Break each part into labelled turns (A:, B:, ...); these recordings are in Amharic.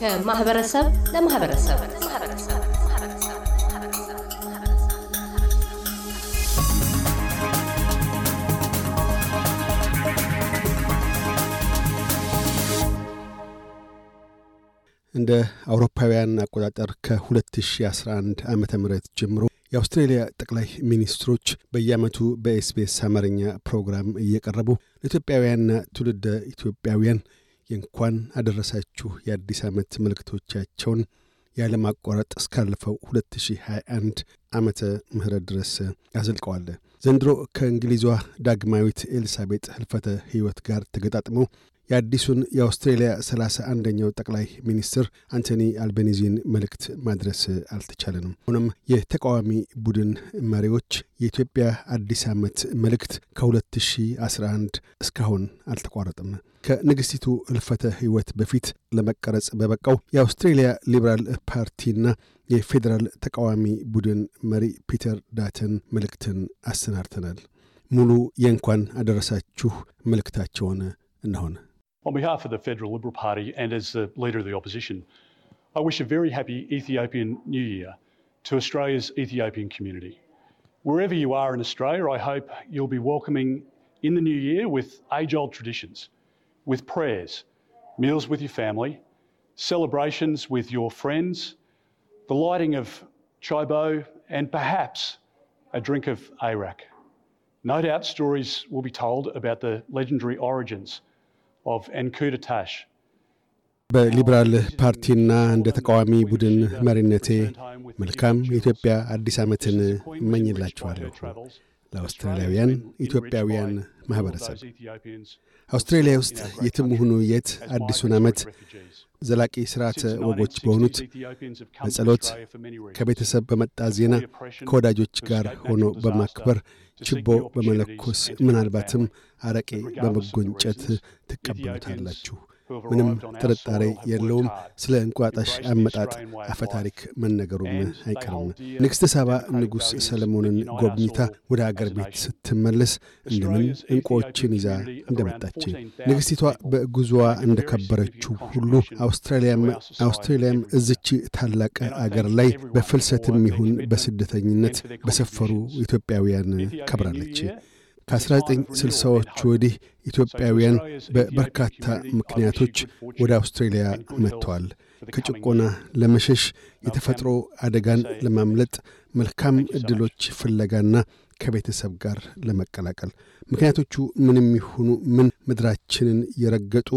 A: ከማህበረሰብ ለማህበረሰብ።
B: እንደ አውሮፓውያን አቆጣጠር ከ2011 ዓ ም ጀምሮ የአውስትሬልያ ጠቅላይ ሚኒስትሮች በየዓመቱ በኤስቢኤስ አማርኛ ፕሮግራም እየቀረቡ ለኢትዮጵያውያንና ትውልደ ኢትዮጵያውያን የእንኳን አደረሳችሁ የአዲስ ዓመት መልእክቶቻቸውን ያለማቋረጥ እስካለፈው 2021 ዓመተ ምህረት ድረስ አዘልቀዋል። ዘንድሮ ከእንግሊዟ ዳግማዊት ኤልሳቤጥ ህልፈተ ሕይወት ጋር ተገጣጥመው የአዲሱን የአውስትሬልያ ሰላሳ አንደኛው ጠቅላይ ሚኒስትር አንቶኒ አልቤኒዚን መልእክት ማድረስ አልተቻለንም። ሆኖም የተቃዋሚ ቡድን መሪዎች የኢትዮጵያ አዲስ ዓመት መልእክት ከ2011 እስካሁን አልተቋረጠም። ከንግሥቲቱ እልፈተ ሕይወት በፊት ለመቀረጽ በበቃው የአውስትሬልያ ሊበራል ፓርቲና የፌዴራል ተቃዋሚ ቡድን መሪ ፒተር ዳተን መልእክትን አሰናድተናል። ሙሉ የእንኳን አደረሳችሁ መልእክታቸውን እነሆን።
C: On behalf of the Federal Liberal Party and as the Leader of the Opposition, I wish a very happy Ethiopian New Year to Australia's Ethiopian community. Wherever you are in Australia, I hope you'll be welcoming in the new year with age old traditions, with prayers, meals with your family, celebrations with your friends, the lighting of chibo, and perhaps a drink of Arak. No doubt stories will be told about the legendary origins.
B: በሊበራል ፓርቲና እንደ ተቃዋሚ ቡድን መሪነቴ መልካም የኢትዮጵያ አዲስ ዓመትን እመኝላችኋለሁ። ለአውስትራሊያውያን ኢትዮጵያውያን ማኅበረሰብ አውስትራሊያ ውስጥ የትም ሁኑ የት አዲሱን ዓመት ዘላቂ ሥርዓተ ወጎች በሆኑት በጸሎት ከቤተሰብ በመጣ ዜና ከወዳጆች ጋር ሆኖ በማክበር ችቦ በመለኮስ ምናልባትም አረቄ በመጎንጨት ትቀበሉታላችሁ። ምንም ጥርጣሬ የለውም። ስለ እንቁጣጣሽ አመጣጥ አፈታሪክ መነገሩም አይቀርም። ንግሥተ ሳባ ንጉሥ ሰለሞንን ጎብኝታ ወደ አገር ቤት ስትመለስ እንደምን እንቁዎችን ይዛ እንደመጣች ንግሥቲቷ በጉዞዋ እንደከበረችው ሁሉ አውስትራሊያም አውስትራሊያም እዝች ታላቅ አገር ላይ በፍልሰትም ይሁን በስደተኝነት በሰፈሩ ኢትዮጵያውያን ከብራለች። ከ1960ዎቹ ወዲህ ኢትዮጵያውያን በበርካታ ምክንያቶች ወደ አውስትሬልያ መጥተዋል። ከጭቆና ለመሸሽ የተፈጥሮ አደጋን ለማምለጥ መልካም ዕድሎች ፍለጋና ከቤተሰብ ጋር ለመቀላቀል ምክንያቶቹ ምንም ይሁኑ ምን ምድራችንን የረገጡ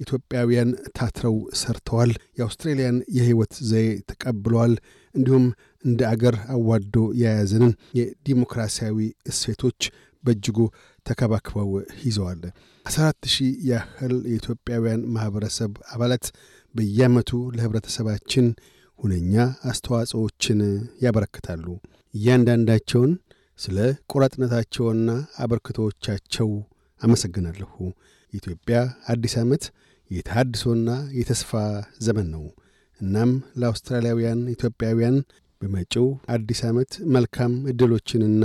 B: ኢትዮጵያውያን ታትረው ሰርተዋል። የአውስትሬልያን የሕይወት ዘዬ ተቀብለዋል። እንዲሁም እንደ አገር አዋዶ የያዘንን የዲሞክራሲያዊ እሴቶች በእጅጉ ተከባክበው ይዘዋል። አስራ አራት ሺህ ያህል የኢትዮጵያውያን ማኅበረሰብ አባላት በየዓመቱ ለኅብረተሰባችን ሁነኛ አስተዋጽኦችን ያበረክታሉ። እያንዳንዳቸውን ስለ ቆራጥነታቸውና አበርክቶቻቸው አመሰግናለሁ። የኢትዮጵያ አዲስ ዓመት የተሃድሶና የተስፋ ዘመን ነው። እናም ለአውስትራሊያውያን ኢትዮጵያውያን በመጪው አዲስ ዓመት መልካም ዕድሎችንና